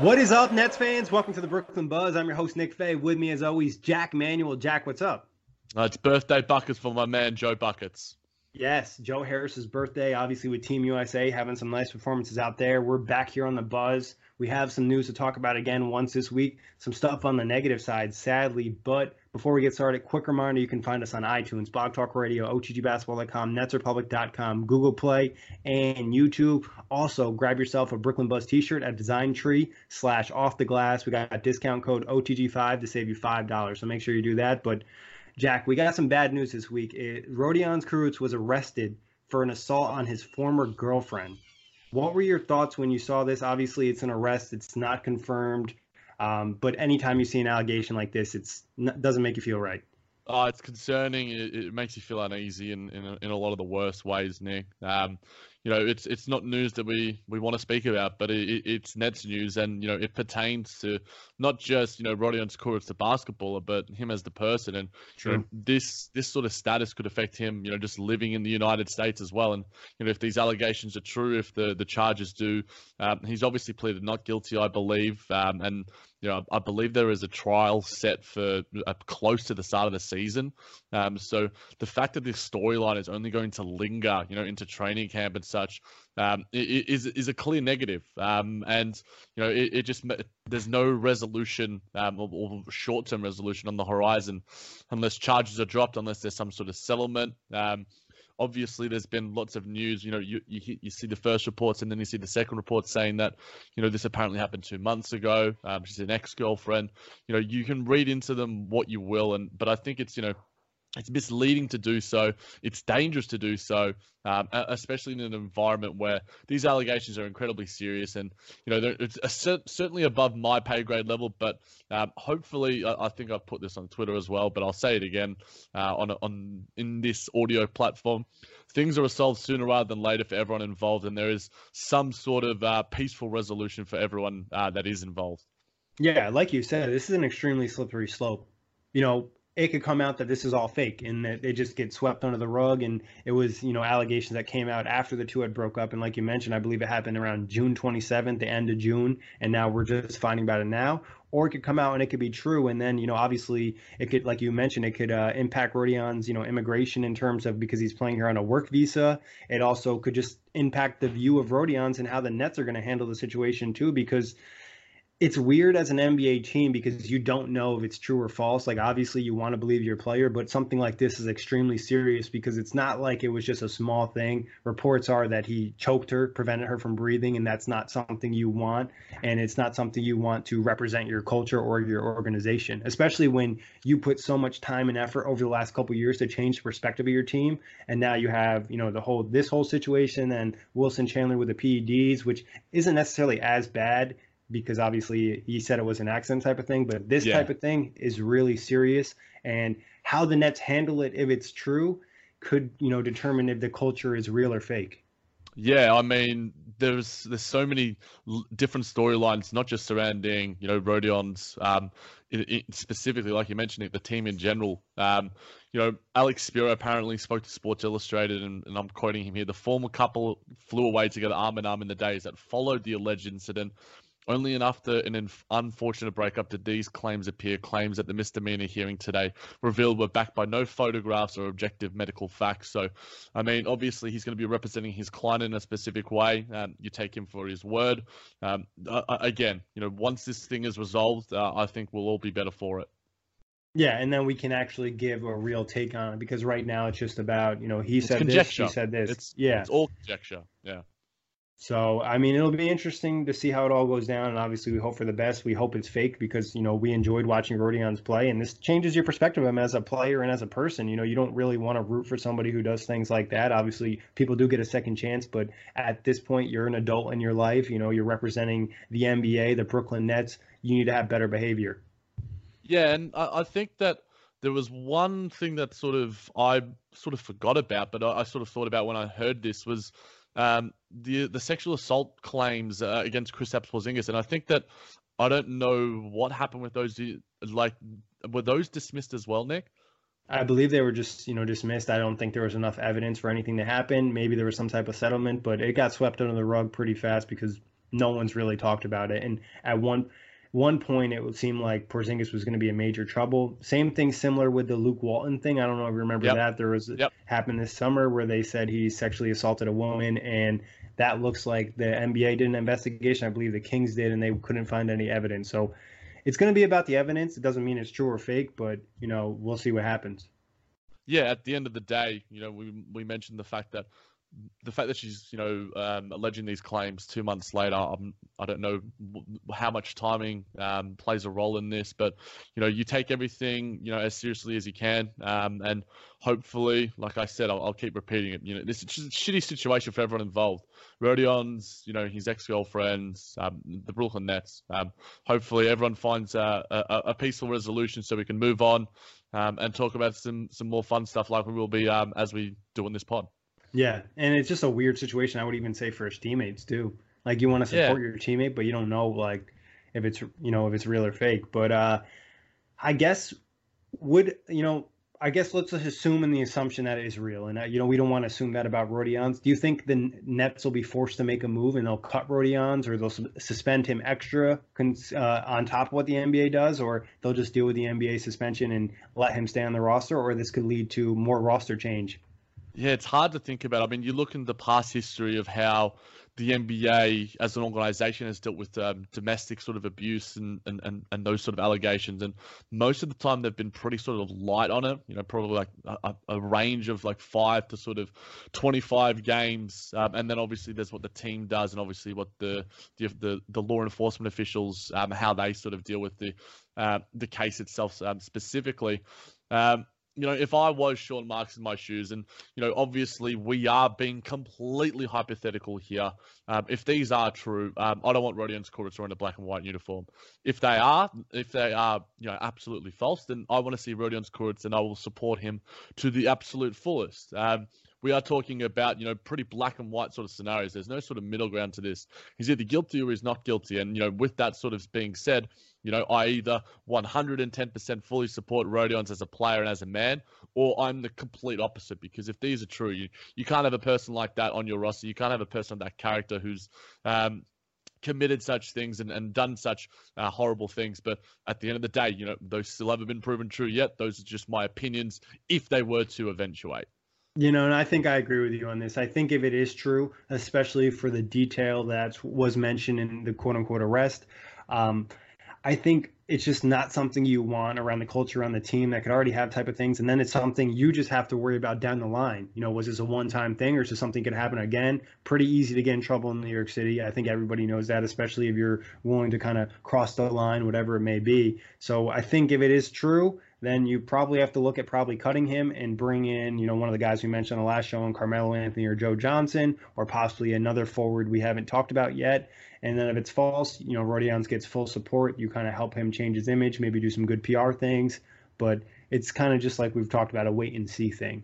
What is up, Nets fans? Welcome to the Brooklyn Buzz. I'm your host, Nick Fay. With me, as always, Jack Manuel. Jack, what's up? Uh, it's birthday buckets for my man, Joe Buckets. Yes, Joe Harris's birthday, obviously with Team USA having some nice performances out there. We're back here on the Buzz. We have some news to talk about again once this week. Some stuff on the negative side, sadly. But before we get started, quick reminder you can find us on iTunes, Blog Talk Radio, OTGBasketball.com, NetsRepublic.com, Google Play, and YouTube. Also, grab yourself a Brooklyn Buzz t shirt at Design Tree slash off the glass. We got a discount code OTG5 to save you $5. So make sure you do that. But Jack, we got some bad news this week. It, Rodions Kurucs was arrested for an assault on his former girlfriend. What were your thoughts when you saw this? Obviously, it's an arrest; it's not confirmed. Um, but anytime you see an allegation like this, it's doesn't make you feel right. Oh, it's concerning. It, it makes you feel uneasy in, in, a, in a lot of the worst ways, Nick. Um, you know, it's it's not news that we, we want to speak about, but it, it's Nets news, and you know, it pertains to not just you know Rodions Kurucs, the basketballer, but him as the person, and you know, this this sort of status could affect him, you know, just living in the United States as well. And you know, if these allegations are true, if the the charges do, um, he's obviously pleaded not guilty, I believe, um, and you know, I believe there is a trial set for uh, close to the start of the season. Um, so the fact that this storyline is only going to linger, you know, into training camp and such, um, is is a clear negative. Um, and you know, it, it just there's no resolution um, or, or short term resolution on the horizon unless charges are dropped, unless there's some sort of settlement. Um, obviously there's been lots of news. You know, you, you you see the first reports and then you see the second report saying that, you know, this apparently happened two months ago. Um, she's an ex-girlfriend. You know, you can read into them what you will, and but I think it's you know it's misleading to do so. It's dangerous to do so, um, especially in an environment where these allegations are incredibly serious. And you know, it's certainly above my pay grade level. But um, hopefully, I, I, think I've put this on Twitter as well. But I'll say it again uh, on on in this audio platform. Things are resolved sooner rather than later for everyone involved, and there is some sort of uh, peaceful resolution for everyone uh, that is involved. Yeah, like you said, this is an extremely slippery slope. You know, it could come out that this is all fake and that they just get swept under the rug. And it was you know allegations that came out after the two had broke up. And like you mentioned i believe it happened around june 27th the end of june. And now we're just finding about it now. Or it could come out and it could be true. And then you know obviously it could like you mentioned it could uh, impact rodion's you know immigration in terms of because he's playing here on a work visa. It also could just impact the view of rodion's and how the nets are going to handle the situation too because it's weird as an NBA team because you don't know if it's true or false. Like obviously you want to believe your player, but something like this is extremely serious because it's not like it was just a small thing. Reports are that he choked her, prevented her from breathing, and that's not something you want. And it's not something you want to represent your culture or your organization, especially when you put so much time and effort over the last couple years to change the perspective of your team. And now you have, you know, the whole this whole situation and Wilson Chandler with the PEDs, which isn't necessarily as bad because obviously he said it was an accident type of thing, but this yeah. type of thing is really serious. And how the Nets handle it, if it's true, could you know determine if the culture is real or fake. Yeah, I mean, there's there's so many different storylines, not just surrounding you know Rodion's, um, it, it specifically like you mentioned it, the team in general. Um, you know, Alex Spiro apparently spoke to Sports Illustrated, and, and I'm quoting him here: the former couple flew away together arm in arm in the days that followed the alleged incident. Only after an unfortunate breakup did these claims appear. Claims that the misdemeanor hearing today revealed were backed by no photographs or objective medical facts. So, I mean, obviously he's going to be representing his client in a specific way. Um, you take him for his word. Um, uh, again, you know, once this thing is resolved, uh, I think we'll all be better for it. Yeah, and then we can actually give a real take on it because right now it's just about you know he it's said conjecture. this, he said this. It's, yeah, it's all conjecture. Yeah. So, I mean, it'll be interesting to see how it all goes down. And obviously, we hope for the best. We hope it's fake because, you know, we enjoyed watching Rodion's play. And this changes your perspective of him as a player and as a person. You know, you don't really want to root for somebody who does things like that. Obviously, people do get a second chance. But at this point, you're an adult in your life. You know, you're representing the NBA, the Brooklyn Nets. You need to have better behavior. Yeah. And I, think that there was one thing that sort of I sort of forgot about, but I sort of thought about when I heard this was – um, the the sexual assault claims uh, against Kristaps Porzingis, and I think that I don't know what happened with those. Like, were those dismissed as well, Nick? I believe they were just, you know, dismissed. I don't think there was enough evidence for anything to happen. Maybe there was some type of settlement, but it got swept under the rug pretty fast because no one's really talked about it. And at one one point it would seem like Porzingis was going to be in major trouble. Same thing similar with the Luke Walton thing. I don't know if you remember yep. that. There was yep. happened this summer where they said he sexually assaulted a woman and that looks like the NBA did an investigation. I believe the Kings did and they couldn't find any evidence. So it's going to be about the evidence. It doesn't mean it's true or fake, but you know, we'll see what happens. Yeah, at the end of the day, you know, we we mentioned the fact that the fact that she's you know um, alleging these claims two months later, I'm, I don't know how much timing um, plays a role in this, but you know you take everything you know as seriously as you can, um, and hopefully, like I said, I'll, I'll, keep repeating it. You know, this is a shitty situation for everyone involved. Rodion's, you know, his ex-girlfriends, um, the Brooklyn Nets. Um, hopefully, everyone finds a, a, a, peaceful resolution so we can move on um, and talk about some some more fun stuff like we will be as we do in this pod. Yeah, and it's just a weird situation. I would even say for his teammates too. Like you want to support yeah. your teammate, but you don't know like if it's you know if it's real or fake. But uh, I guess would you know? I guess let's just assume in the assumption that it is real, and uh, you know we don't want to assume that about Rodion's. Do you think the Nets will be forced to make a move and they'll cut Rodion's, or they'll su- suspend him extra uh, on top of what the NBA does, or they'll just deal with the NBA suspension and let him stay on the roster, or this could lead to more roster change? Yeah, it's hard to think about. I mean, you look in the past history of how the NBA as an organization has dealt with um, domestic sort of abuse and, and, and, and those sort of allegations. And most of the time they've been pretty sort of light on it, you know, probably like a, a range of like five to sort of 25 games. Um, and then obviously there's what the team does and obviously what the, the, the, the law enforcement officials, um, how they sort of deal with the, uh, the case itself um, specifically. Um, you know, if I was Sean Marks in my shoes, and you know, obviously we are being completely hypothetical here. Um, if these are true, um, I don't want Rodion Kurucs wearing a black and white uniform. If they are, if they are, you know, absolutely false, then I want to see Rodion Kurucs, and I will support him to the absolute fullest. Um, we are talking about, you know, pretty black and white sort of scenarios. There's no sort of middle ground to this. He's either guilty or he's not guilty. And, you know, with that sort of being said, you know, I either 110% fully support Rodion's as a player and as a man, or I'm the complete opposite. Because if these are true, you, you can't have a person like that on your roster. You can't have a person of that character who's um, committed such things and, and done such uh, horrible things. But at the end of the day, you know, those still haven't been proven true yet. Those are just my opinions if they were to eventuate. You know, and I think I agree with you on this. I think if it is true, especially for the detail that was mentioned in the quote unquote arrest, Um, I think it's just not something you want around the culture around the team that could already have type of things. And then it's something you just have to worry about down the line. You know, was this a one time thing or is this something could happen again? Pretty easy to get in trouble in New York City. I think everybody knows that, especially if you're willing to kind of cross the line, whatever it may be. So I think if it is true, then you probably have to look at probably cutting him and bring in, you know, one of the guys we mentioned on the last show, and Carmelo Anthony or Joe Johnson, or possibly another forward we haven't talked about yet. And then if it's false, you know, Rodions gets full support. You kind of help him change his image, maybe do some good PR things. But it's kind of just like we've talked about a wait and see thing.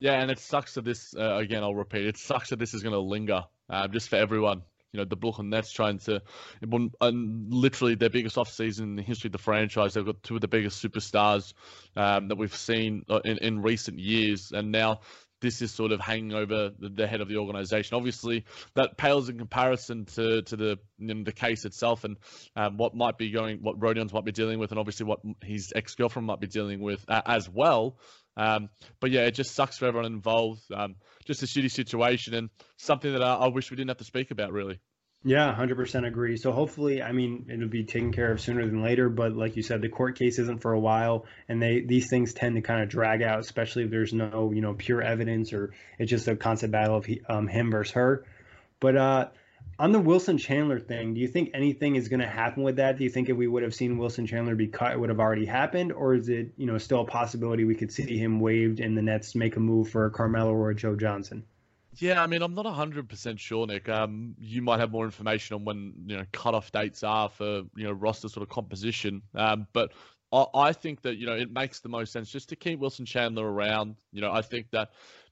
Yeah, and it sucks that this, uh, again, I'll repeat, it sucks that this is going to linger uh, just for everyone you know the Brooklyn Nets trying to, and literally their biggest offseason in the history of the franchise. They've got two of the biggest superstars um, that we've seen uh, in, in recent years, and now this is sort of hanging over the, head of the organization. Obviously, that pales in comparison to to the you know, the case itself and um, what might be going, what Rodions might be dealing with, and obviously what his ex girlfriend might be dealing with uh, as well. Um, but yeah, it just sucks for everyone involved. Um, just a shitty situation and something that I, I wish we didn't have to speak about really. Yeah, 100% agree. So hopefully, I mean, it'll be taken care of sooner than later, but like you said, the court case isn't for a while and they these things tend to kind of drag out, especially if there's no, you know, pure evidence or it's just a constant battle of he, um, him versus her. But uh on the Wilson Chandler thing, do you think anything is going to happen with that? Do you think if we would have seen Wilson Chandler be cut, it would have already happened, or is it you know still a possibility we could see him waived and the Nets make a move for Carmelo or Joe Johnson? Yeah, I mean, I'm not 100% sure, Nick. Um, you might have more information on when you know cutoff dates are for you know roster sort of composition. Um, but I, I think that you know it makes the most sense just to keep Wilson Chandler around. You know, I think that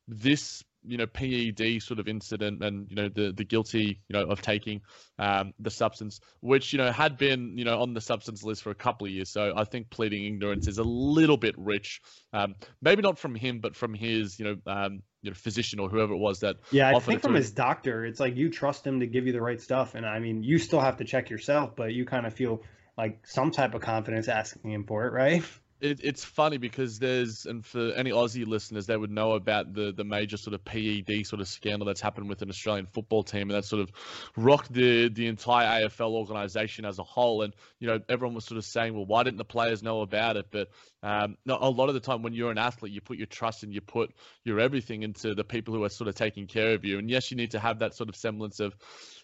this you know PED sort of incident and you know the the guilty you know of taking um, the substance, which you know had been you know on the substance list for a couple of years. So I think pleading ignorance is a little bit rich. Um, maybe not from him, but from his you know um, you know physician or whoever it was that. Yeah, I think from his doctor, it's like you trust him to give you the right stuff, and I mean you still have to check yourself, but you kind of feel like some type of confidence asking him for it, right? It, it's funny because there's and for any Aussie listeners, they would know about the the major sort of PED sort of scandal that's happened with an Australian football team, and that sort of rocked the the entire AFL organization as a whole. And you know, everyone was sort of saying, well, why didn't the players know about it? But um, a lot of the time, when you're an athlete, you put your trust and you put your everything into the people who are sort of taking care of you. And yes, you need to have that sort of semblance of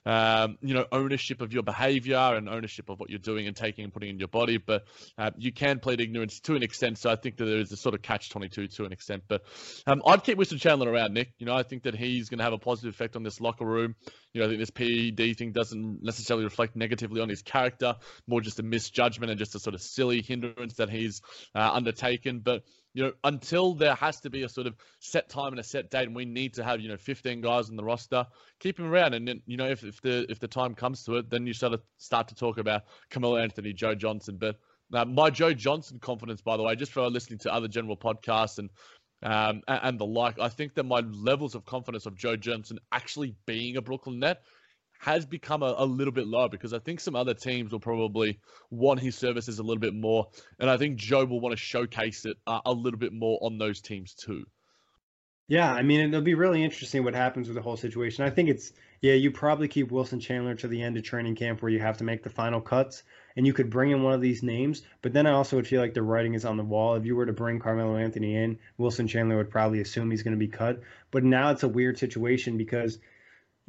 um, you know, ownership of your behavior and ownership of what you're doing and taking and putting in your body. But uh, you can plead ignorance to an extent. So I think that there is a sort of catch 22 to an extent. But um, I'd keep Wilson Chandler around, Nick. You know, I think that he's going to have a positive effect on this locker room. You know, I think this PED thing doesn't necessarily reflect negatively on his character, more just a misjudgment and just a sort of silly hindrance that he's uh, undertaken. But you know, until there has to be a sort of set time and a set date, and we need to have, you know, 15 guys on the roster, keep him around. And then, you know, if, if the if the time comes to it, then you sort of start to talk about Carmelo Anthony, Joe Johnson. But uh, my Joe Johnson confidence, by the way, just for listening to other general podcasts and um, and, and the like, I think that my levels of confidence of Joe Johnson actually being a Brooklyn Net has become a, a, little bit low because I think some other teams will probably want his services a little bit more. And I think Joe will want to showcase it uh, a little bit more on those teams too. Yeah, I mean, it'll be really interesting what happens with the whole situation. I think it's, yeah, you probably keep Wilson Chandler to the end of training camp where you have to make the final cuts and you could bring in one of these names. But then I also would feel like the writing is on the wall. If you were to bring Carmelo Anthony in, Wilson Chandler would probably assume he's going to be cut. But now it's a weird situation because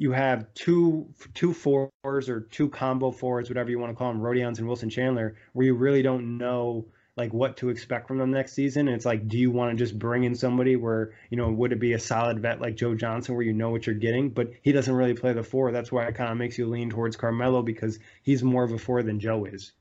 you have two two fours or two combo fours, whatever you want to call them, Rodions and Wilson Chandler, where you really don't know like what to expect from them next season. And it's like, do you want to just bring in somebody where you know would it be a solid vet like Joe Johnson where you know what you're getting, but he doesn't really play the four. That's why it kind of makes you lean towards Carmelo because he's more of a four than Joe is.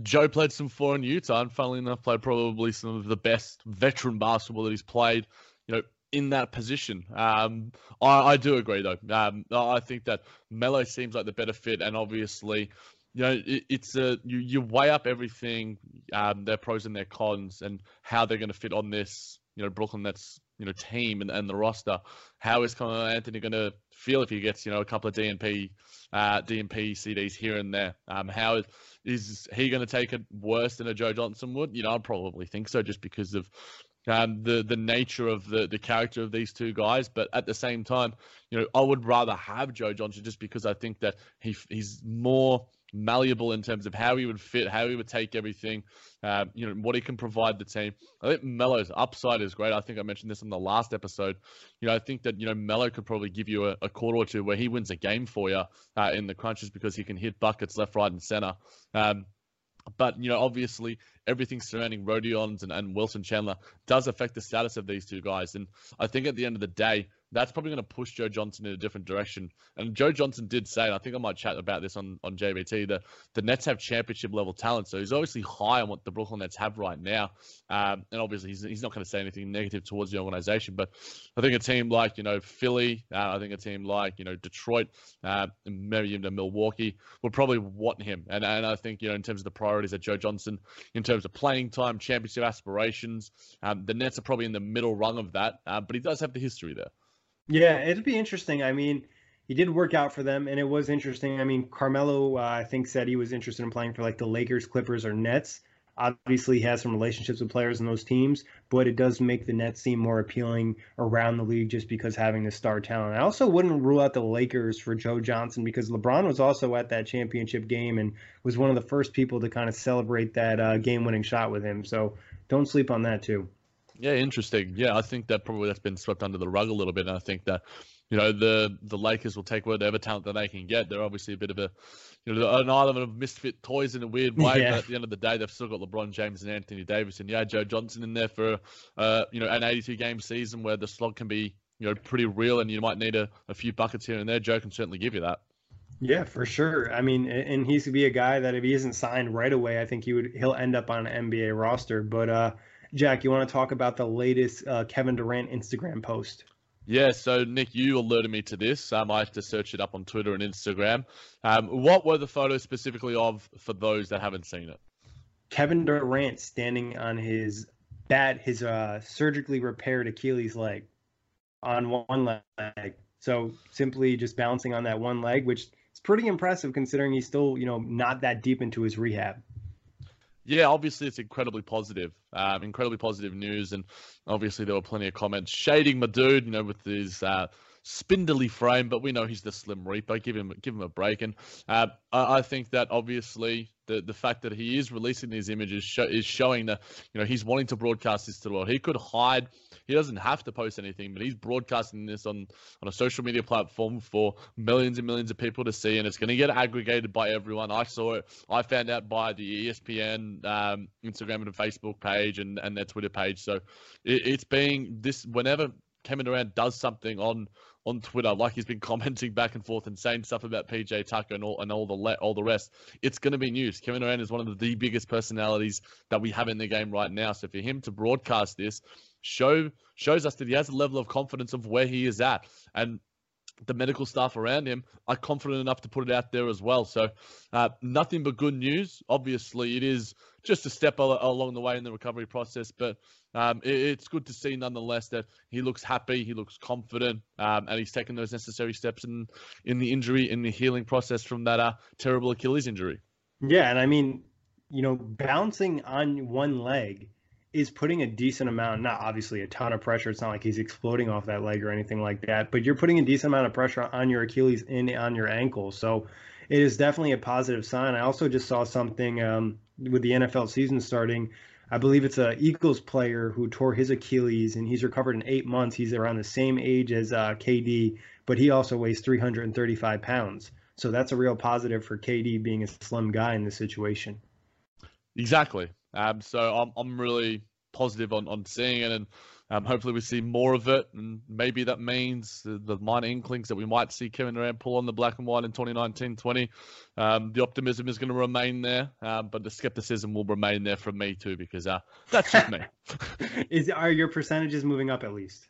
Joe played some four in Utah, and funnily enough, played probably some of the best veteran basketball that he's played. You know, in that position. Um, I, I, do agree, though. Um, I think that Melo seems like the better fit, and obviously, you know, it, it's a you, you weigh up everything, um, their pros and their cons, and how they're going to fit on this, you know, Brooklyn Nets, you know, team and, and the roster. How is Carmelo Anthony going to feel if he gets, you know, a couple of DNP, uh, DNP CDs here and there? Um, how is, is he going to take it worse than a Joe Johnson would? You know, I'd probably think so, just because of um, the the nature of the the character of these two guys. But at the same time, you know, I would rather have Joe Johnson just because I think that he he's more malleable in terms of how he would fit, how he would take everything, uh, you know, what he can provide the team. I think Melo's upside is great. I think I mentioned this in the last episode. You know, I think that, you know, Melo could probably give you a, a quarter or two where he wins a game for you uh, in the crunches because he can hit buckets left, right, and center. Um, but, you know, obviously everything surrounding Rodions and, and Wilson Chandler does affect the status of these two guys. And I think at the end of the day, that's probably going to push Joe Johnson in a different direction. And Joe Johnson did say, and I think I might chat about this on, on JVT, that the Nets have championship level talent. So he's obviously high on what the Brooklyn Nets have right now. Um, and obviously, he's, he's not going to say anything negative towards the organization. But I think a team like, you know, Philly, uh, I think a team like, you know, Detroit, uh, maybe even Milwaukee would probably want him. And, and I think, you know, in terms of the priorities of Joe Johnson, in terms of playing time, championship aspirations, um, the Nets are probably in the middle rung of that. Uh, but he does have the history there. Yeah, it'd be interesting. I mean, he did work out for them, and it was interesting. I mean, Carmelo, uh, I think, said he was interested in playing for like the Lakers, Clippers, or Nets. Obviously, he has some relationships with players in those teams, but it does make the Nets seem more appealing around the league just because having the star talent. I also wouldn't rule out the Lakers for Joe Johnson because LeBron was also at that championship game and was one of the first people to kind of celebrate that uh, game-winning shot with him. So don't sleep on that too. Yeah, interesting. Yeah, I think that probably that's been swept under the rug a little bit, and I think that you know the the Lakers will take whatever talent that they can get. They're obviously a bit of a you know an island of misfit toys in a weird way, yeah. but at the end of the day, they've still got LeBron James and Anthony Davis, and yeah, Joe Johnson in there for uh, you know an 82 game season where the slog can be you know pretty real, and you might need a, a few buckets here and there. Joe can certainly give you that. Yeah, for sure. I mean, and he's to be a guy that if he isn't signed right away, I think he would he'll end up on an NBA roster. But uh, Jack, you want to talk about the latest uh, Kevin Durant Instagram post? Yeah, so Nick, you alerted me to this. Um, I have to search it up on Twitter and Instagram. Um, what were the photos specifically of for those that haven't seen it? Kevin Durant standing on his bat, his uh, surgically repaired Achilles leg on one leg. So simply just bouncing on that one leg, which is pretty impressive considering he's still, you know, not that deep into his rehab. Yeah, obviously it's incredibly positive, um, incredibly positive news, and obviously there were plenty of comments shading my dude, you know, with his uh, spindly frame, but we know he's the Slim Reaper. Give him, give him a break, and uh, I, I, think that obviously the the fact that he is releasing these images show, is showing that you know he's wanting to broadcast this to the world. He could hide he doesn't have to post anything, but he's broadcasting this on on a social media platform for millions and millions of people to see, and it's going to get aggregated by everyone. I saw it. I found out by the ESPN, um, Instagram, and Facebook page, and and their Twitter page. So it, it's being this whenever Kevin Durant does something on on Twitter, like he's been commenting back and forth and saying stuff about PJ Tucker and all and all the le- all the rest, it's going to be news. Kevin Durant is one of the biggest personalities that we have in the game right now. So for him to broadcast this, show shows us that he has a level of confidence of where he is at, and the medical staff around him are confident enough to put it out there as well. So, uh, nothing but good news. Obviously, it is just a step al- along the way in the recovery process, but um, it, it's good to see nonetheless that he looks happy, he looks confident, um, and he's taken those necessary steps in in the injury, in the healing process from that uh, terrible Achilles injury. Yeah, and I mean, you know, bouncing on one leg is putting a decent amount, not obviously a ton of pressure. It's not like he's exploding off that leg or anything like that, but you're putting a decent amount of pressure on your Achilles and on your ankle. So it is definitely a positive sign. I also just saw something um, with the NFL season starting. I believe it's a Eagles player who tore his Achilles and he's recovered in eight months. He's around the same age as uh, KD, but he also weighs 335 pounds. So that's a real positive for KD being a slim guy in this situation. Exactly. Um, so I'm I'm really positive on, on seeing it, and um, hopefully we see more of it. And maybe that means the, the minor inklings that we might see Kevin Durant pull on the black and white in 2019-20. Um, the optimism is going to remain there, um, but the skepticism will remain there from me too, because uh, that's just me. is are your percentages moving up at least?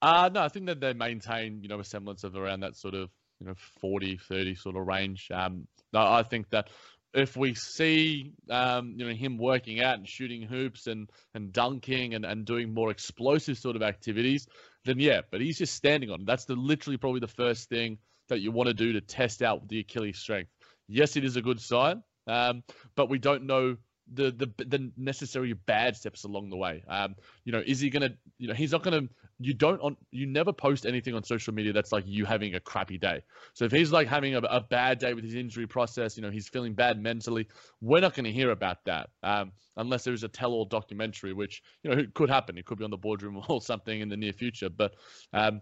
Uh, no, I think that they maintain, you know, a semblance of around that sort of, you know, 40, 30 sort of range. Um, I think that if we see um, you know him working out and shooting hoops and and dunking and, and doing more explosive sort of activities, then yeah. But he's just standing on it. That's the literally probably the first thing that you want to do to test out the Achilles strength. Yes, it is a good sign, um, but we don't know the the the necessary bad steps along the way. Um, you know, is he gonna? You know, he's not gonna. You don't on. You never post anything on social media that's like you having a crappy day. So if he's like having a, a bad day with his injury process, you know, he's feeling bad mentally. We're not to hear about that um, unless there is a tell-all documentary, which you know could happen. It could be on the boardroom or something in the near future. But um,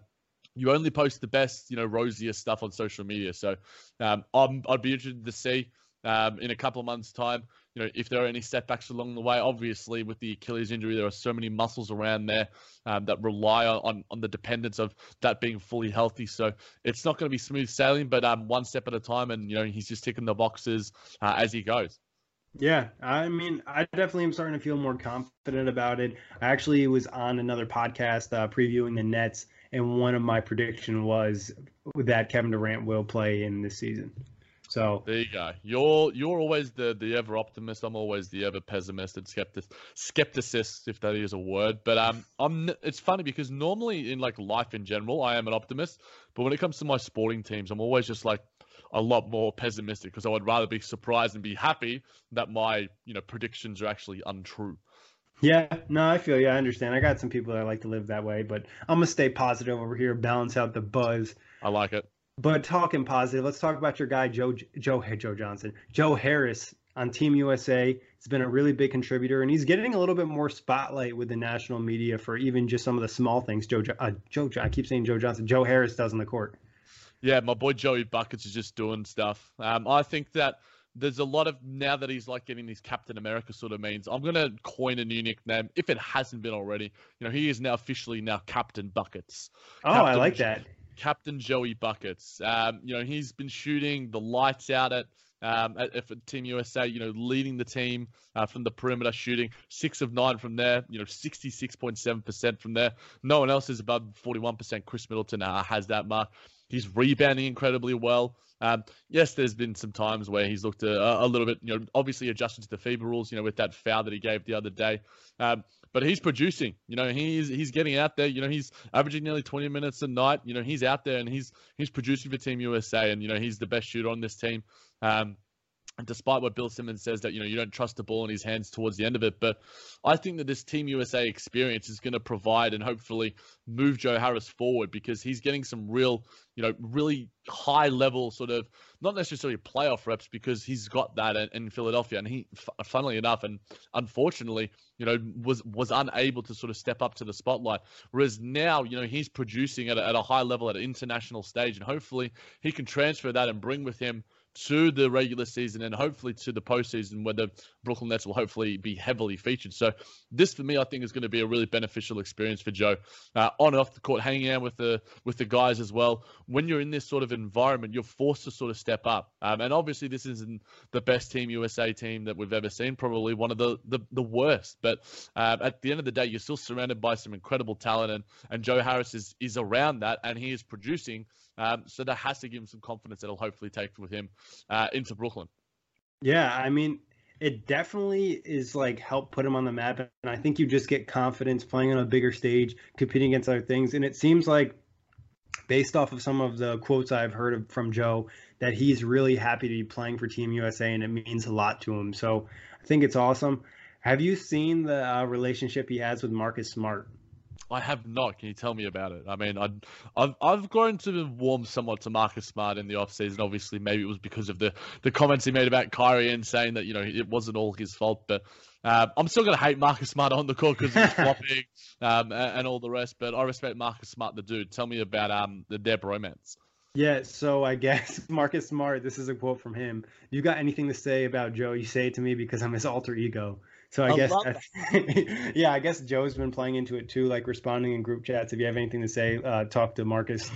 you only post the best, you know, rosiest stuff on social media. So um, I'm, I'd be interested to see um, in a couple of months' time. You know, if there are any setbacks along the way, obviously with the Achilles injury, there are so many muscles around there um, that rely on on the dependence of that being fully healthy. So it's not going to be smooth sailing, but um, one step at a time, and you know he's just ticking the boxes uh, as he goes. Yeah, I mean, I definitely am starting to feel more confident about it. I actually was on another podcast uh, previewing the Nets, and one of my prediction was that Kevin Durant will play in this season. So there you go. You're you're always the the ever optimist. I'm always the ever pessimist and skeptic skepticist, if that is a word. But um, I'm. It's funny because normally in like life in general, I am an optimist. But when it comes to my sporting teams, I'm always just like a lot more pessimistic because I would rather be surprised and be happy that my you know predictions are actually untrue. Yeah, no, I feel you. I understand. I got some people that like to live that way, but I'm gonna stay positive over here, balance out the buzz. I like it. But talking positive, let's talk about your guy Joe Joe Joe Johnson, Joe Harris on Team USA. He's been a really big contributor, and he's getting a little bit more spotlight with the national media for even just some of the small things. Joe uh, Joe I keep saying Joe Johnson, Joe Harris does on the court. Yeah, my boy Joey Buckets is just doing stuff. Um, I think that there's a lot of now that he's like getting these Captain America sort of means. I'm gonna coin a new nickname if it hasn't been already. You know, he is now officially now Captain Buckets. Oh, Captain, I like that. Captain Joey Buckets. Um, you know, he's been shooting the lights out at um, at, at Team USA, you know, leading the team uh, from the perimeter shooting, six of nine from there, you know, 66.7% from there. No one else is above 41%. Khris Middleton uh, has that mark. He's rebounding incredibly well. Um, yes, there's been some times where he's looked a, a, little bit, you know, obviously adjusted to the FIBA rules, you know, with that foul that he gave the other day. Um, but he's producing, you know, he's he's getting out there, you know, he's averaging nearly 20 minutes a night, you know, he's out there and he's he's producing for Team USA, and you know, he's the best shooter on this team. Um, despite what Bill Simmons says that you know you don't trust the ball in his hands towards the end of it, but I think that this Team USA experience is going to provide and hopefully move Joe Harris forward because he's getting some real, you know, really high level sort of not necessarily playoff reps because he's got that in, in Philadelphia and he, funnily enough, and unfortunately, you know, was was unable to sort of step up to the spotlight. Whereas now, you know, he's producing at a, at a high level at an international stage, and hopefully he can transfer that and bring with him to the regular season and hopefully to the postseason where the Brooklyn Nets will hopefully be heavily featured. So this for me, I think is going to be a really beneficial experience for Joe uh, on and off the court, hanging out with the with the guys as well. When you're in this sort of environment, you're forced to sort of step up. Um, and obviously, this isn't the best Team USA team that we've ever seen. Probably one of the the, the worst. But uh, at the end of the day, you're still surrounded by some incredible talent, and and Joe Harris is is around that, and he is producing. Um, so that has to give him some confidence that he'll hopefully take with him uh, into Brooklyn. Yeah, I mean, it definitely is like help put him on the map, and I think you just get confidence playing on a bigger stage, competing against other things, and it seems like. Based off of some of the quotes I've heard of, from Joe, that he's really happy to be playing for Team USA and it means a lot to him. So I think it's awesome. Have you seen the uh, relationship he has with Marcus Smart? I have not. Can you tell me about it? I mean, I, I've I've grown to warm somewhat to Marcus Smart in the offseason. Obviously, maybe it was because of the, the comments he made about Kyrie and saying that you know it wasn't all his fault. But uh, I'm still going to hate Marcus Smart on the court because he's flopping um, and, and, all the rest. But I respect Marcus Smart, the dude. Tell me about um the Deb romance. Yeah, so I guess Marcus Smart. This is a quote from him. You got anything to say about Joe? You say it to me because I'm his alter ego. So I, I guess, I, yeah, I guess Joe's been playing into it too, like responding in group chats. If you have anything to say, uh, talk to Marcus.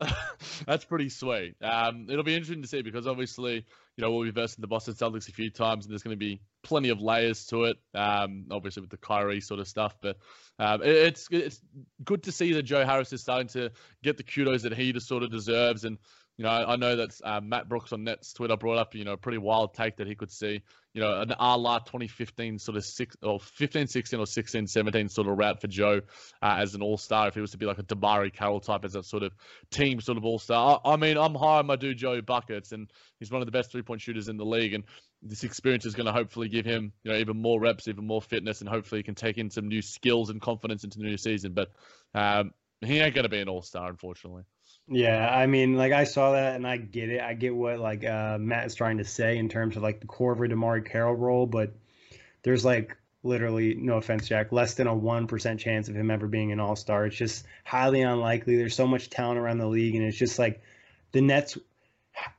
That's pretty sweet. Um, it'll be interesting to see because obviously, you know, we'll be versing the Boston Celtics a few times, and there's going to be plenty of layers to it. Um, obviously with the Kyrie sort of stuff, but um, it, it's it's good to see that Joe Harris is starting to get the kudos that he just sort of deserves, and You know, I, I know that uh, Matt Brooks on Nets Twitter brought up, you know, a pretty wild take that he could see, you know, an a la 2015 sort of six or 15, 16 or 16, 17 sort of route for Joe uh, as an all star. If he was to be like a DeMarre Carroll type as a sort of team sort of all star. I, I, mean, I'm high on my dude Joe Buckets, and he's one of the best three point shooters in the league. And this experience is going to hopefully give him, you know, even more reps, even more fitness, and hopefully he can take in some new skills and confidence into the new season. But um, he ain't going to be an all star, unfortunately. Yeah, I mean, like I saw that and I get it. I get what like uh, Matt is trying to say in terms of like the core of a DeMarre Carroll role, but there's like literally, no offense, Jack, less than a 1% chance of him ever being an all star. It's just highly unlikely. There's so much talent around the league, and it's just like the Nets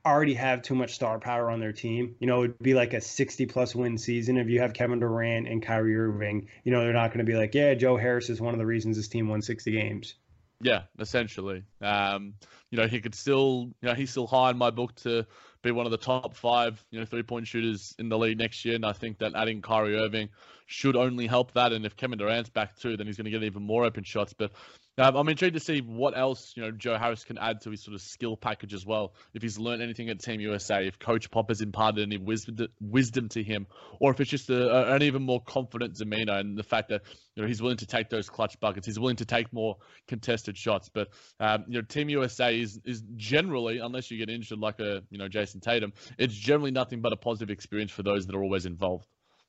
already have too much star power on their team. You know, it would be like a 60 plus win season if you have Kevin Durant and Kyrie Irving. You know, they're not going to be like, yeah, Joe Harris is one of the reasons this team won 60 games. Yeah, essentially. Um, you know, he could still, you know, he's still high in my book to be one of the top five, you know, three point shooters in the league next year. And I think that adding Kyrie Irving should only help that. And if Kevin Durant's back too, then he's going to get even more open shots. But um, I'm intrigued to see what else you know Joe Harris can add to his sort of skill package as well. If he's learned anything at Team USA, if Coach Pop has imparted any wisdom wisdom to him, or if it's just a, an even more confident demeanor and the fact that you know he's willing to take those clutch buckets, he's willing to take more contested shots. But um, you know Team USA is is generally, unless you get injured like a you know Jayson Tatum, it's generally nothing but a positive experience for those that are always involved.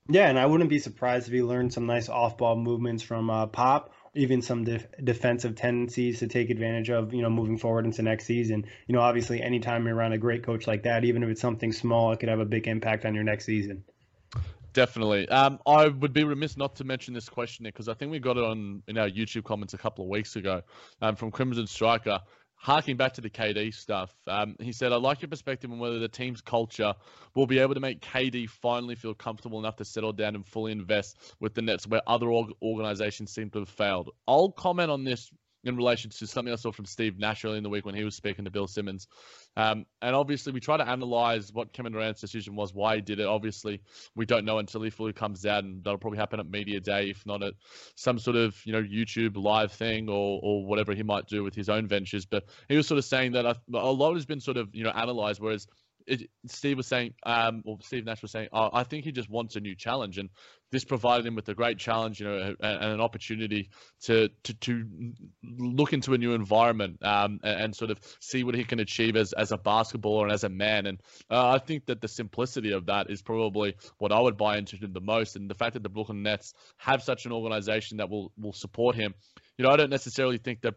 Yeah, and I wouldn't be surprised if he learned some nice off-ball movements from uh, Pop even some def- defensive tendencies to take advantage of, you know, moving forward into next season. You know, obviously, anytime you're around a great coach like that, even if it's something small, it could have a big impact on your next season. Definitely. Um, I would be remiss not to mention this question because I think we got it on in our YouTube comments a couple of weeks ago um, from Crimson Striker harking back to the KD stuff, um, he said, I like your perspective on whether the team's culture will be able to make KD finally feel comfortable enough to settle down and fully invest with the Nets where other org- organizations seem to have failed. I'll comment on this in relation to something I saw from Steve Nash early in the week when he was speaking to Bill Simmons. Um, and obviously, we try to analyze what Kevin Durant's decision was, why he did it. Obviously, we don't know until he fully comes out, and that'll probably happen at media day, if not at some sort of you know YouTube live thing or or whatever he might do with his own ventures. But he was sort of saying that a lot has been sort of you know analyzed, whereas it, Steve was saying, um, or Steve Nash was saying, oh, I think he just wants a new challenge, and this provided him with a great challenge, you know, and, an opportunity to to to look into a new environment um, and, and, sort of see what he can achieve as as a basketballer and as a man. And uh, I think that the simplicity of that is probably what I would buy into the most, and the fact that the Brooklyn Nets have such an organization that will will support him. You know, I don't necessarily think that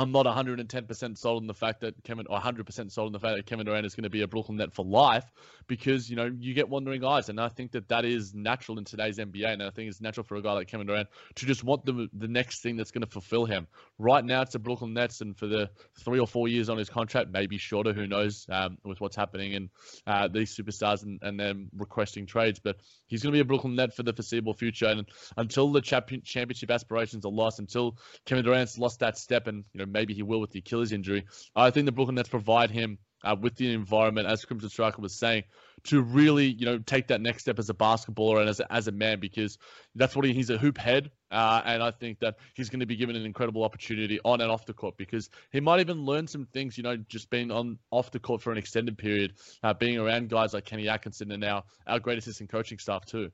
I'm not 110% sold on the fact that Kevin, or 100% sold on the fact that Kevin Durant is going to be a Brooklyn Net for life, because you know you get wandering eyes, and I think that that is natural in today's NBA, and I think it's natural for a guy like Kevin Durant to just want the the next thing that's going to fulfill him. Right now, it's the Brooklyn Nets, and for the three or four years on his contract, maybe shorter, who knows, um, with what's happening and uh, these superstars and, and them requesting trades, but he's going to be a Brooklyn Net for the foreseeable future, and until the champion, championship aspirations are lost, until Kevin Durant's lost that step, and you know maybe he will with the Achilles injury. I think the Brooklyn Nets provide him uh, with the environment, as Crimson Striker was saying, to really, you know, take that next step as a basketballer and as a, as a man because that's what he, he's a hoop head. Uh, and I think that he's going to be given an incredible opportunity on and off the court because he might even learn some things, you know, just being on off the court for an extended period, uh, being around guys like Kenny Atkinson and now our great assistant coaching staff too.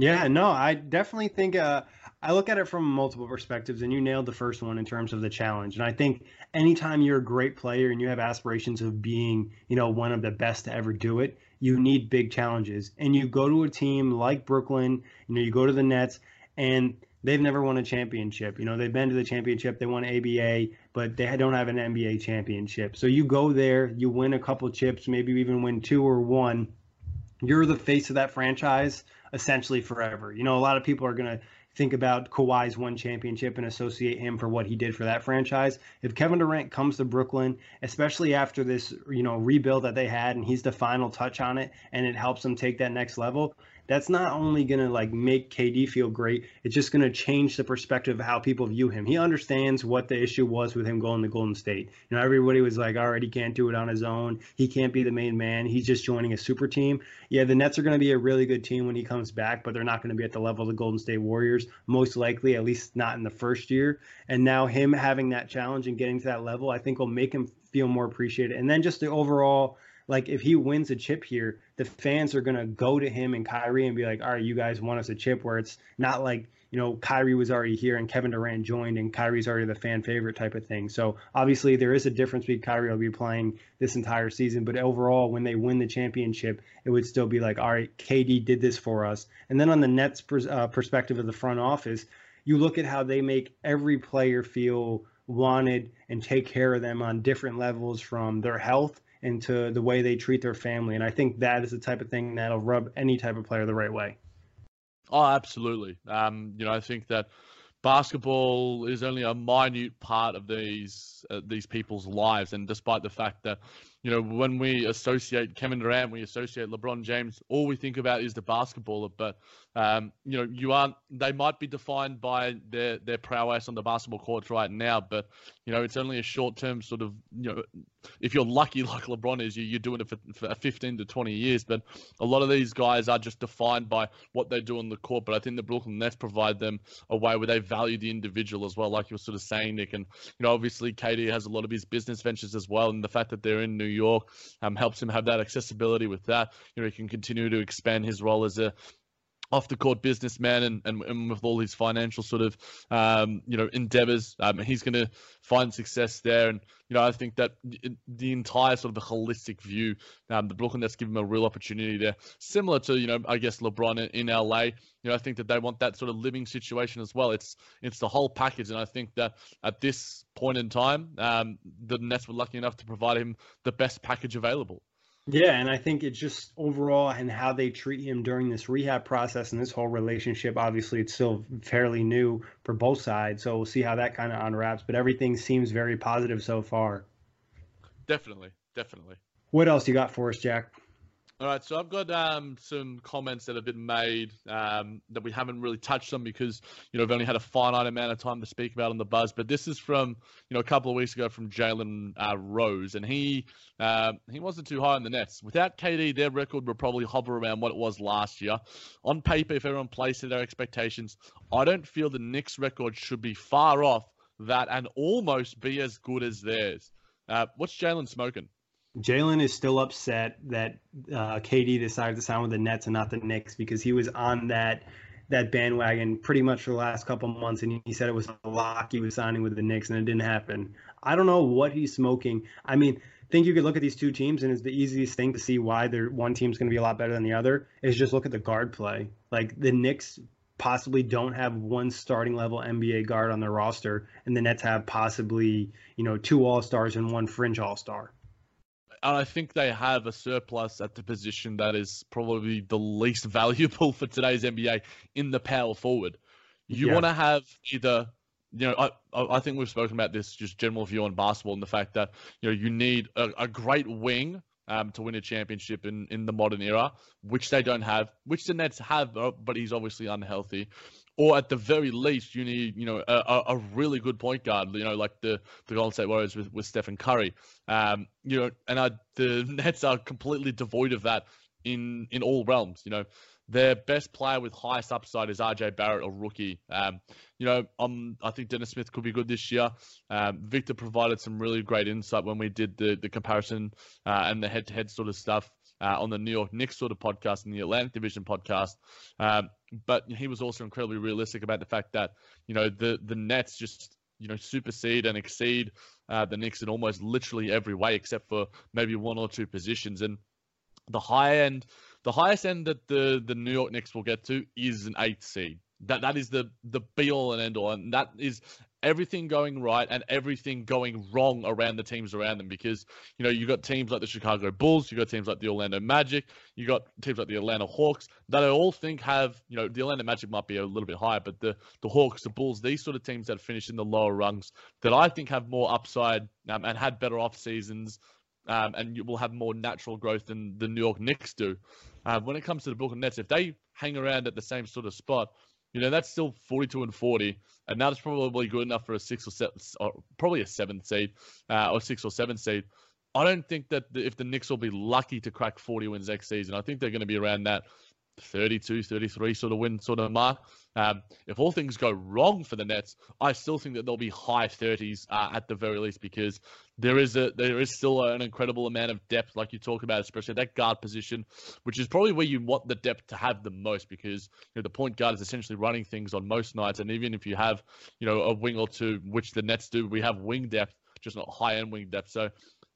Yeah, no, I definitely think uh, I look at it from multiple perspectives, and you nailed the first one in terms of the challenge. And I think anytime you're a great player and you have aspirations of being, you know, one of the best to ever do it, you need big challenges. And you go to a team like Brooklyn, you know, you go to the Nets, and they've never won a championship. You know, they've been to the championship, they won ABA, but they don't have an NBA championship. So you go there, you win a couple chips, maybe even win two or one. You're the face of that franchise essentially forever. You know, a lot of people are going to think about Kawhi's one championship and associate him for what he did for that franchise. If Kevin Durant comes to Brooklyn, especially after this, you know, rebuild that they had and he's the final touch on it and it helps them take that next level, that's not only going to like make KD feel great, it's just going to change the perspective of how people view him. He understands what the issue was with him going to Golden State. You know, everybody was like, all right, he can't do it on his own. He can't be the main man. He's just joining a super team. Yeah, the Nets are going to be a really good team when he comes back, but they're not going to be at the level of the Golden State Warriors, most likely, at least not in the first year. And now him having that challenge and getting to that level, I think will make him feel more appreciated. And then just the overall – like if he wins a chip here, the fans are gonna go to him and Kyrie and be like, all right, you guys want us a chip where it's not like you know Kyrie was already here and Kevin Durant joined and Kyrie's already the fan favorite type of thing. So obviously there is a difference between Kyrie will be playing this entire season, but overall when they win the championship, it would still be like, all right, KD did this for us. And then on the Nets pers- uh, perspective of the front office, you look at how they make every player feel wanted and take care of them on different levels from their health into the way they treat their family. And I think that is the type of thing that'll rub any type of player the right way. Oh, absolutely. Um, you know, I think that basketball is only a minute part of these uh, these people's lives, and despite the fact that you know, when we associate Kevin Durant, we associate LeBron James, all we think about is the basketballer. But, um, you know, you aren't, they might be defined by their, their prowess on the basketball courts right now, but, you know, it's only a short term sort of, you know, if you're lucky like LeBron is, you, are doing it for, for 15 to 20 years. But a lot of these guys are just defined by what they do on the court. But I think the Brooklyn Nets provide them a way where they value the individual as well, like you were sort of saying, Nick. And, you know, obviously KD has a lot of his business ventures as well. And the fact that they're in New York um, helps him have that accessibility with that. You know, he can continue to expand his role as a off the court businessman and, and, and, with all his financial sort of um, you know endeavors. Um, he's going to find success there. And you know I think that the entire sort of the holistic view um, the Brooklyn Nets give him a real opportunity there. Similar to you know I guess LeBron in, in LA you know I think that they want that sort of living situation as well. It's it's the whole package. And I think that at this point in time um, the Nets were lucky enough to provide him the best package available yeah, and I think it's just overall and how they treat him during this rehab process and this whole relationship. Obviously, it's still fairly new for both sides, so we'll see how that kind of unwraps. But everything seems very positive so far. Definitely, definitely. What else you got for us, Jack? All right, so I've got um, some comments that have been made um, that we haven't really touched on because you know we've only had a finite amount of time to speak about on the buzz. But this is from you know a couple of weeks ago from Jalen uh, Rose, and he uh, he wasn't too high on the Nets. Without KD, their record would probably hover around what it was last year. On paper, if everyone plays to their expectations, I don't feel the Knicks' record should be far off that and almost be as good as theirs. Uh, what's Jalen smoking? Jalen is still upset that uh, KD decided to sign with the Nets and not the Knicks because he was on that that bandwagon pretty much for the last couple months, and he said it was a lock he was signing with the Knicks, and it didn't happen. I don't know what he's smoking. I mean, think you could look at these two teams, and it's the easiest thing to see why they're one team's going to be a lot better than the other is just look at the guard play. Like the Knicks possibly don't have one starting level NBA guard on their roster, and the Nets have possibly you know two All Stars and one fringe All Star and I think they have a surplus at the position that is probably the least valuable for today's NBA in the power forward. You yeah. want to have either, you know, I, I think we've spoken about this just general view on basketball and the fact that you know you need a, a great wing um, to win a championship in, in the modern era, which they don't have, which the Nets have, but he's obviously unhealthy or at the very least, you need you know a, a really good point guard. You know, like the the Golden State Warriors with, with Stephen Curry. Um, you know, and I, the Nets are completely devoid of that in in all realms. You know, their best player with highest upside is RJ Barrett, a rookie. Um, you know, um, I think Dennis Smith could be good this year. Um, Victor provided some really great insight when we did the the comparison uh, and the head to head sort of stuff uh, on the New York Knicks sort of podcast and the Atlantic Division podcast. Um, but he was also incredibly realistic about the fact that you know the the Nets just you know supersede and exceed uh, the Knicks in almost literally every way except for maybe one or two positions. And the high end, the highest end that the the New York Knicks will get to is an eighth seed. That that is the the be all and end all, and that is everything going right and everything going wrong around the teams around them because you know you got teams like the Chicago Bulls, you got teams like the Orlando Magic, you got teams like the Atlanta Hawks that I all think have you know the Orlando Magic might be a little bit higher, but the the Hawks, the Bulls, these sort of teams that finish in the lower rungs that I think have more upside um, and had better off seasons um, and you will have more natural growth than the New York Knicks do. Uh, when it comes to the Brooklyn Nets, if they hang around at the same sort of spot, you know that's still 42 and 40, and that's probably good enough for a six or seven, or probably a seventh seed, uh, or six or seven seed. I don't think that if the Knicks will be lucky to crack 40 wins next season, I think they're going to be around that 32, 33 sort of win sort of mark. Um, if all things go wrong for the Nets, I still think that they'll be high 30s uh, at the very least because there is a there is still an incredible amount of depth, like you talk about, especially at that guard position, which is probably where you want the depth to have the most because you know, the point guard is essentially running things on most nights, and even if you have you know a wing or two, which the Nets do, we have wing depth, just not high end wing depth. So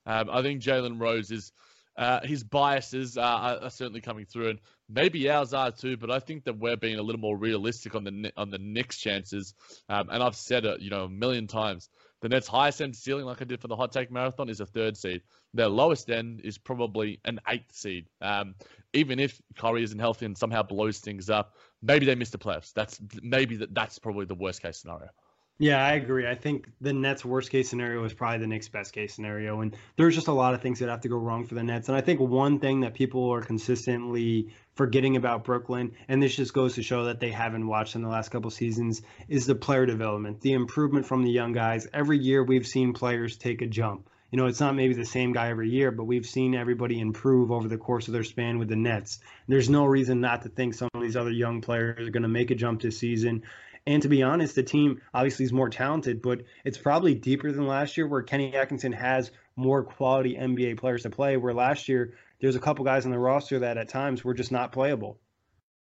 um, I think Jalen Rose is uh, his biases are, are, certainly coming through, and maybe ours are too. But I think that we're being a little more realistic on the on the Knicks' chances. Um, and I've said it, you know, a million times. The Nets' highest end ceiling, like I did for the hot take marathon, is a third seed. Their lowest end is probably an eighth seed. Um, even if Curry isn't healthy and somehow blows things up, maybe they miss the playoffs. That's maybe that that's probably the worst case scenario. Yeah, I agree. I think the Nets' worst case scenario is probably the Knicks' best case scenario. And there's just a lot of things that have to go wrong for the Nets. And I think one thing that people are consistently forgetting about Brooklyn, and this just goes to show that they haven't watched in the last couple seasons, is the player development, the improvement from the young guys. Every year we've seen players take a jump. You know, it's not maybe the same guy every year, but we've seen everybody improve over the course of their span with the Nets. There's no reason not to think some of these other young players are going to make a jump this season. And to be honest, the team obviously is more talented, but it's probably deeper than last year, where Kenny Atkinson has more quality NBA players to play. Where last year there's a couple guys on the roster that at times were just not playable.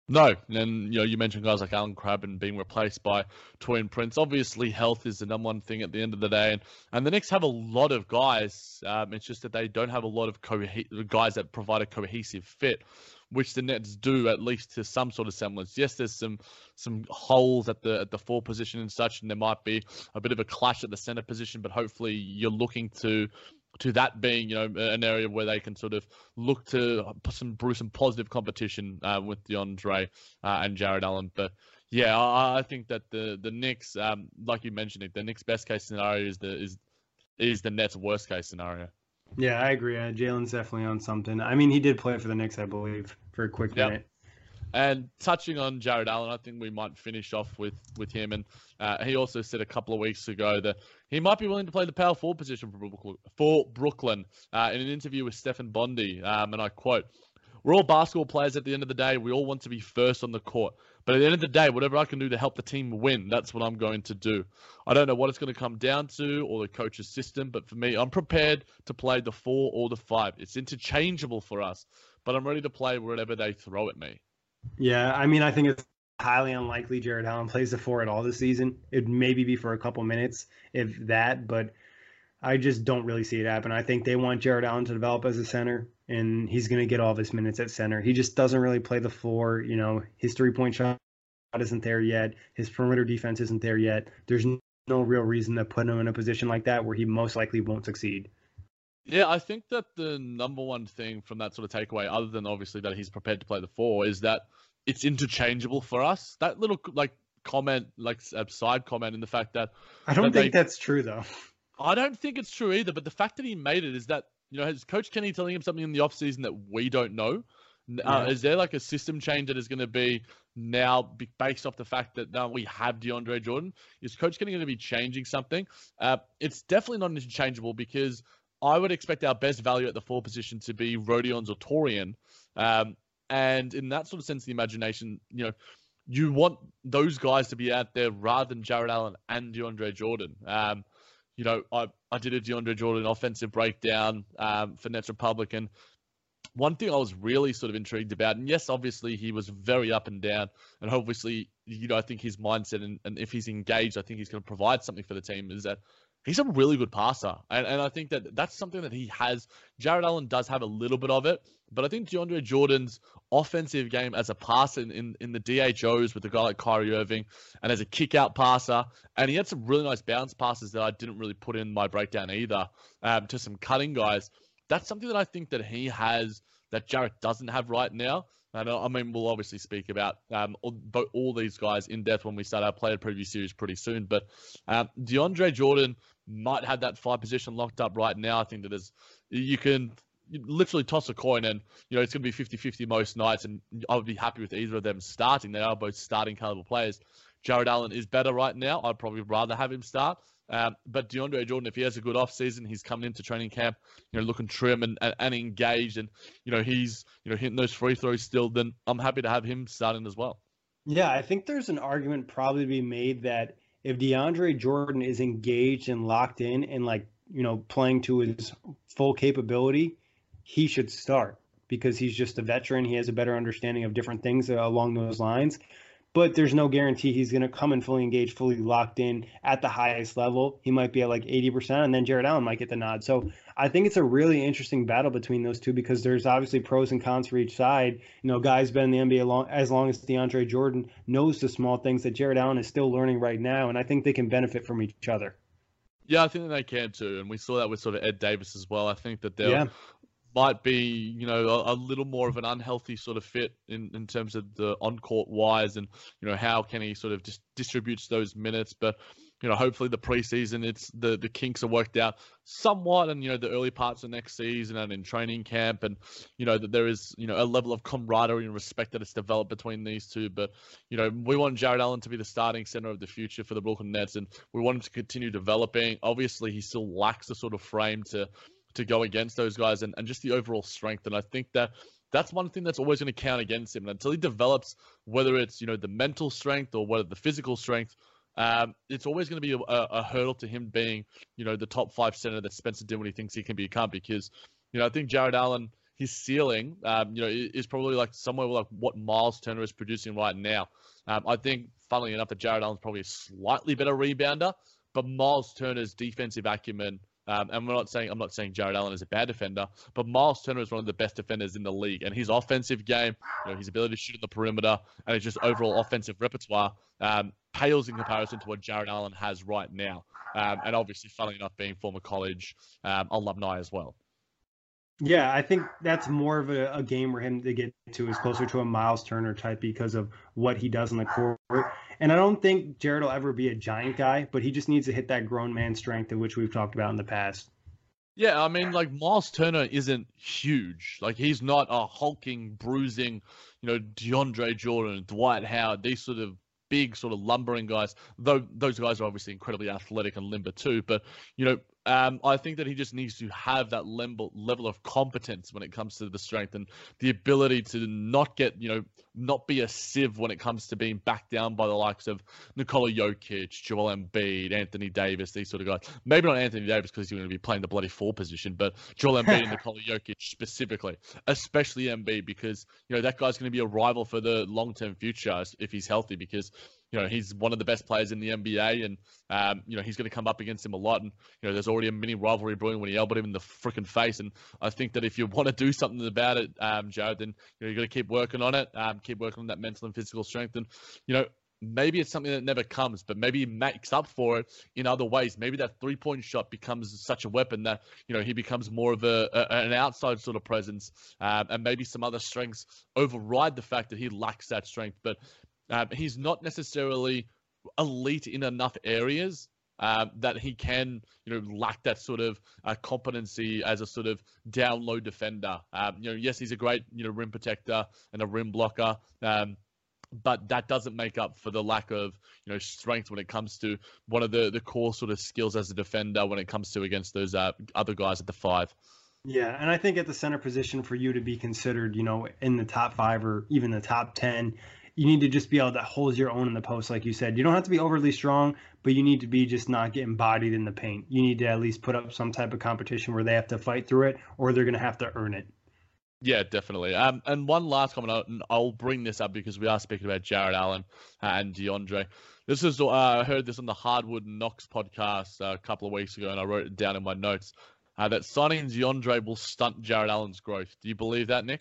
No, and you know you mentioned guys like Allen Crabbe and being replaced by Taurean Prince. Obviously, health is the number one thing at the end of the day, and, and the Knicks have a lot of guys. Um, it's just that they don't have a lot of co- guys that provide a cohesive fit which the Nets do at least to some sort of semblance. Yes, there's some some holes at the at the four position and such, and there might be a bit of a clash at the center position, but hopefully you're looking to to that being, you know, an area where they can sort of look to put some brew some positive competition uh, with DeAndre uh, and Jarrett Allen. But yeah, I, I, think that the the Knicks, um, like you mentioned, it the Knicks' best case scenario is the is is the Nets' worst case scenario. Yeah, I agree. Uh, Jalen's definitely on something. I mean, he did play for the Knicks, I believe, for a quick yep. minute. And touching on Jarrett Allen, I think we might finish off with with him. And uh, he also said a couple of weeks ago that he might be willing to play the power forward position for Brooklyn, for Brooklyn uh, in an interview with Stefan Bondy. Um, and I quote, "We're all basketball players at the end of the day. We all want to be first on the court. But at the end of the day, whatever I can do to help the team win, that's what I'm going to do. I don't know what it's going to come down to or the coach's system, but for me, I'm prepared to play the four or the five. It's interchangeable for us, but I'm ready to play wherever they throw at me. Yeah, I mean, I think it's highly unlikely Jarrett Allen plays the four at all this season. It maybe be for a couple minutes, if that, but I just don't really see it happen. I think they want Jarrett Allen to develop as a center, and he's going to get all of his minutes at center. He just doesn't really play the floor. You know, his three point shot isn't there yet. His perimeter defense isn't there yet. There's no real reason to put him in a position like that where he most likely won't succeed. Yeah, I think that the number one thing from that sort of takeaway, other than obviously that he's prepared to play the four, is that it's interchangeable for us. That little like comment, like a uh, side comment, in the fact that I don't that think they, that's true though. I don't think it's true either. But the fact that he made it is that you know, has Coach Kenny telling him something in the offseason that we don't know? Uh, yeah. Is there like a system change that is going to be now based off the fact that now we have DeAndre Jordan? Is Coach Kenny going to be changing something? Uh, it's definitely not interchangeable because I would expect our best value at the four position to be Rodions or Taurean. Um, and in that sort of sense, the imagination, you know, you want those guys to be out there rather than Jarrett Allen and DeAndre Jordan. Um, you know, I, I did a DeAndre Jordan offensive breakdown um, for Nets Republic, and one thing I was really sort of intrigued about, and yes, obviously he was very up and down, and obviously, you know, I think his mindset and, and if he's engaged, I think he's going to provide something for the team. Is that he's a really good passer, and, and I think that that's something that he has. Jarrett Allen does have a little bit of it, but I think DeAndre Jordan's offensive game as a passer in, in, in the DHOs with a guy like Kyrie Irving and as a kick out passer. And he had some really nice bounce passes that I didn't really put in my breakdown either um, to some cutting guys. That's something that I think that he has that Jarrett doesn't have right now. And I mean, we'll obviously speak about um, all, all, these guys in depth when we start our player preview series pretty soon. But um, DeAndre Jordan might have that five position locked up right now. I think that there's you can literally toss a coin and you know it's going to be 50-50 most nights and I would be happy with either of them starting. They are both starting caliber players. Jarrett Allen is better right now. I'd probably rather have him start. Um, but DeAndre Jordan, if he has a good off season, he's coming into training camp, you know, looking trim and, and, and engaged, and you know he's you know hitting those free throws still. Then I'm happy to have him starting as well. Yeah, I think there's an argument probably to be made that if DeAndre Jordan is engaged and locked in and like you know playing to his full capability, he should start because he's just a veteran. He has a better understanding of different things along those lines but there's no guarantee he's going to come and fully engaged, fully locked in at the highest level. He might be at like 80%, and then Jarrett Allen might get the nod. So I think it's a really interesting battle between those two because there's obviously pros and cons for each side. You know, guys been in the NBA long, as long as DeAndre Jordan knows the small things that Jarrett Allen is still learning right now, and I think they can benefit from each other. Yeah, I think they can too, and we saw that with sort of Ed Davis as well. I think that they'll yeah might be, you know, a, a, little more of an unhealthy sort of fit in, in terms of the on court wise and, you know, how can he sort of just distributes those minutes. But, you know, hopefully the preseason, it's the, the kinks are worked out somewhat and, you know, the early parts of next season and in training camp and, you know, that there is, you know, a level of camaraderie and respect that is developed between these two. But, you know, we want Jarrett Allen to be the starting center of the future for the Brooklyn Nets and we want him to continue developing. Obviously, he still lacks the sort of frame to, to go against those guys and, and just the overall strength. And I think that that's one thing that's always going to count against him. And until he develops, whether it's you know the mental strength or whether the physical strength, um, it's always going to be a, a, hurdle to him being you know the top five center that Spencer Dinwiddie thinks he can become. Because you know I think Jarrett Allen, his ceiling, um, you know, is probably like somewhere like what Miles Turner is producing right now. Um, I think, funnily enough, that Jarrett Allen's probably a slightly better rebounder, but Miles Turner's defensive acumen um, and we're not saying I'm not saying Jarrett Allen is a bad defender, but Miles Turner is one of the best defenders in the league, and his offensive game, you know, his ability to shoot in the perimeter, and his just overall offensive repertoire um, pales in comparison to what Jarrett Allen has right now. Um, and obviously, funnily enough, being former college um, alumni as well. Yeah, I think that's more of a, a, game for him to get to is closer to a Miles Turner type because of what he does on the court. And I don't think Jarrett will ever be a giant guy, but he just needs to hit that grown man strength of which we've talked about in the past. Yeah, I mean, like Miles Turner isn't huge. Like he's not a hulking, bruising, you know, DeAndre Jordan, Dwight Howard, these sort of big sort of lumbering guys. Though those guys are obviously incredibly athletic and limber too. But you know, um, I think that he just needs to have that level level of competence when it comes to the strength and the ability to not get you know not be a sieve when it comes to being backed down by the likes of Nikola Jokic, Joel Embiid, Anthony Davis, these sort of guys. Maybe not Anthony Davis because he's going to be playing the bloody four position, but Joel Embiid and Nikola Jokic specifically, especially Embiid because you know that guy's going to be a rival for the long term future if he's healthy because you know, he's one of the best players in the NBA, and um, you know he's going to come up against him a lot. And you know, there's already a mini rivalry brewing when he elbowed him in the freaking face. And I think that if you want to do something about it, um, Jarrett, then you know you got to keep working on it, um, keep working on that mental and physical strength. And you know, maybe it's something that never comes, but maybe he makes up for it in other ways. Maybe that three point shot becomes such a weapon that you know he becomes more of a, a an outside sort of presence, um, and maybe some other strengths override the fact that he lacks that strength. But um, he's not necessarily elite in enough areas um, that he can, you know, lack that sort of uh, competency as a sort of down low defender. Um, you know, yes, he's a great, you know, rim protector and a rim blocker. Um, but that doesn't make up for the lack of, you know, strength when it comes to one of the, the core sort of skills as a defender when it comes to against those uh, other guys at the five. Yeah, and I think at the center position for you to be considered, you know, in the top five or even the top ten, you need to just be able to hold your own in the post, like you said. You don't have to be overly strong, but you need to be just not getting bodied in the paint. You need to at least put up some type of competition where they have to fight through it, or they're going to have to earn it. Yeah, definitely. Um, and one last comment, and I'll bring this up because we are speaking about Jarrett Allen and DeAndre. This is uh, I heard this on the Hardwood Knox podcast uh, a couple of weeks ago, and I wrote it down in my notes. Uh, that signing DeAndre will stunt Jarrett Allen's growth. Do you believe that, Nick?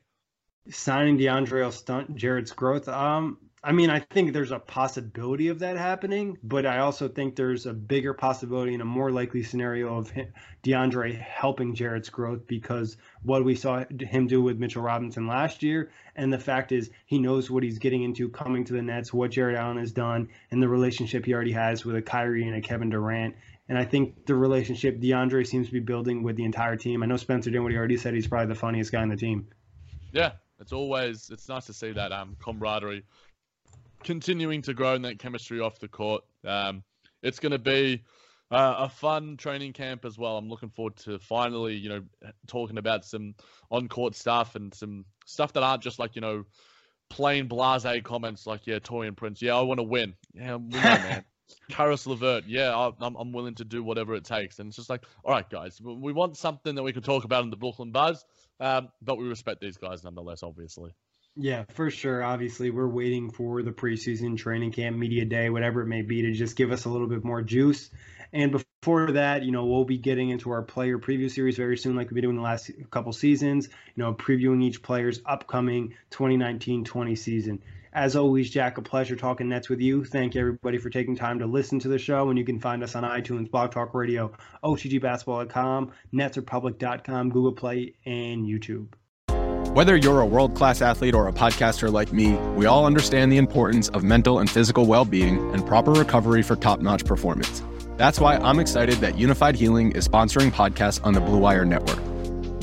Signing DeAndre will stunt Jarrett's growth. Um, I mean, I think there's a possibility of that happening, but I also think there's a bigger possibility and a more likely scenario of DeAndre helping Jarrett's growth because what we saw him do with Mitchell Robinson last year, and the fact is he knows what he's getting into coming to the Nets, what Jarrett Allen has done, and the relationship he already has with a Kyrie and a Kevin Durant And I think the relationship DeAndre seems to be building with the entire team. I know Spencer Dinwiddie already said he's probably the funniest guy on the team. Yeah, it's always it's nice to see that um, camaraderie continuing to grow and that chemistry off the court. Um, it's going to be uh, a fun training camp as well. I'm looking forward to finally, you know, talking about some on-court stuff and some stuff that aren't just like you know plain blase comments like yeah, Taurean Prince, yeah, I want to win, yeah, we know, man. Caris LeVert, yeah, I'm, I'm willing to do whatever it takes. And it's just like, all right, guys, we want something that we can talk about in the Brooklyn Buzz, um, but we respect these guys nonetheless, obviously. Yeah, for sure. Obviously, we're waiting for the preseason training camp, media day, whatever it may be, to just give us a little bit more juice. And before that, you know, we'll be getting into our player preview series very soon, like we've been doing the last couple seasons, you know, previewing each player's upcoming 2019 20 season. As always, Jack, a pleasure talking Nets with you. Thank you, everybody, for taking time to listen to the show. And you can find us on iTunes, Blog Talk Radio, OTGBasketball.com, NetsRepublic.com, Google Play, and YouTube. Whether you're a world class athlete or a podcaster like me, we all understand the importance of mental and physical well being and proper recovery for top notch performance. That's why I'm excited that Unifyd Healing is sponsoring podcasts on the Blue Wire Network.